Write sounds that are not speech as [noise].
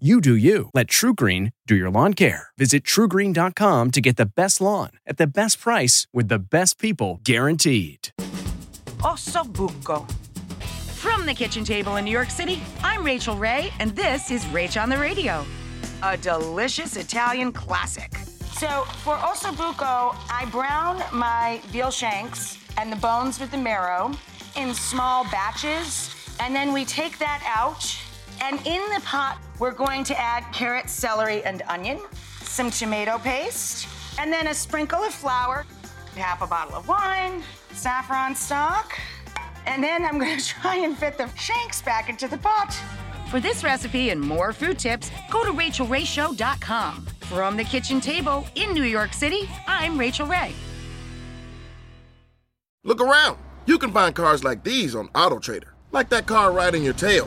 You do you. Let TruGreen do your lawn care. Visit trugreen.com to get the best lawn at the best price with the best people guaranteed. Ossobuco. From the kitchen table in New York City, I'm Rachael Ray, and this is Rach on the Radio, a delicious Italian classic. So for ossobuco, I brown my veal shanks and the bones with the marrow in small batches, and then we take that out. And in the pot, we're going to add carrot, celery, and onion, some tomato paste, and then a sprinkle of flour, half a bottle of wine, saffron stock, and then I'm gonna [laughs] try and fit the shanks back into the pot. For this recipe and more food tips, go to rachaelrayshow.com. From the kitchen table in New York City, I'm Rachael Ray. Look around. You can find cars like these on AutoTrader, like that car riding your tail.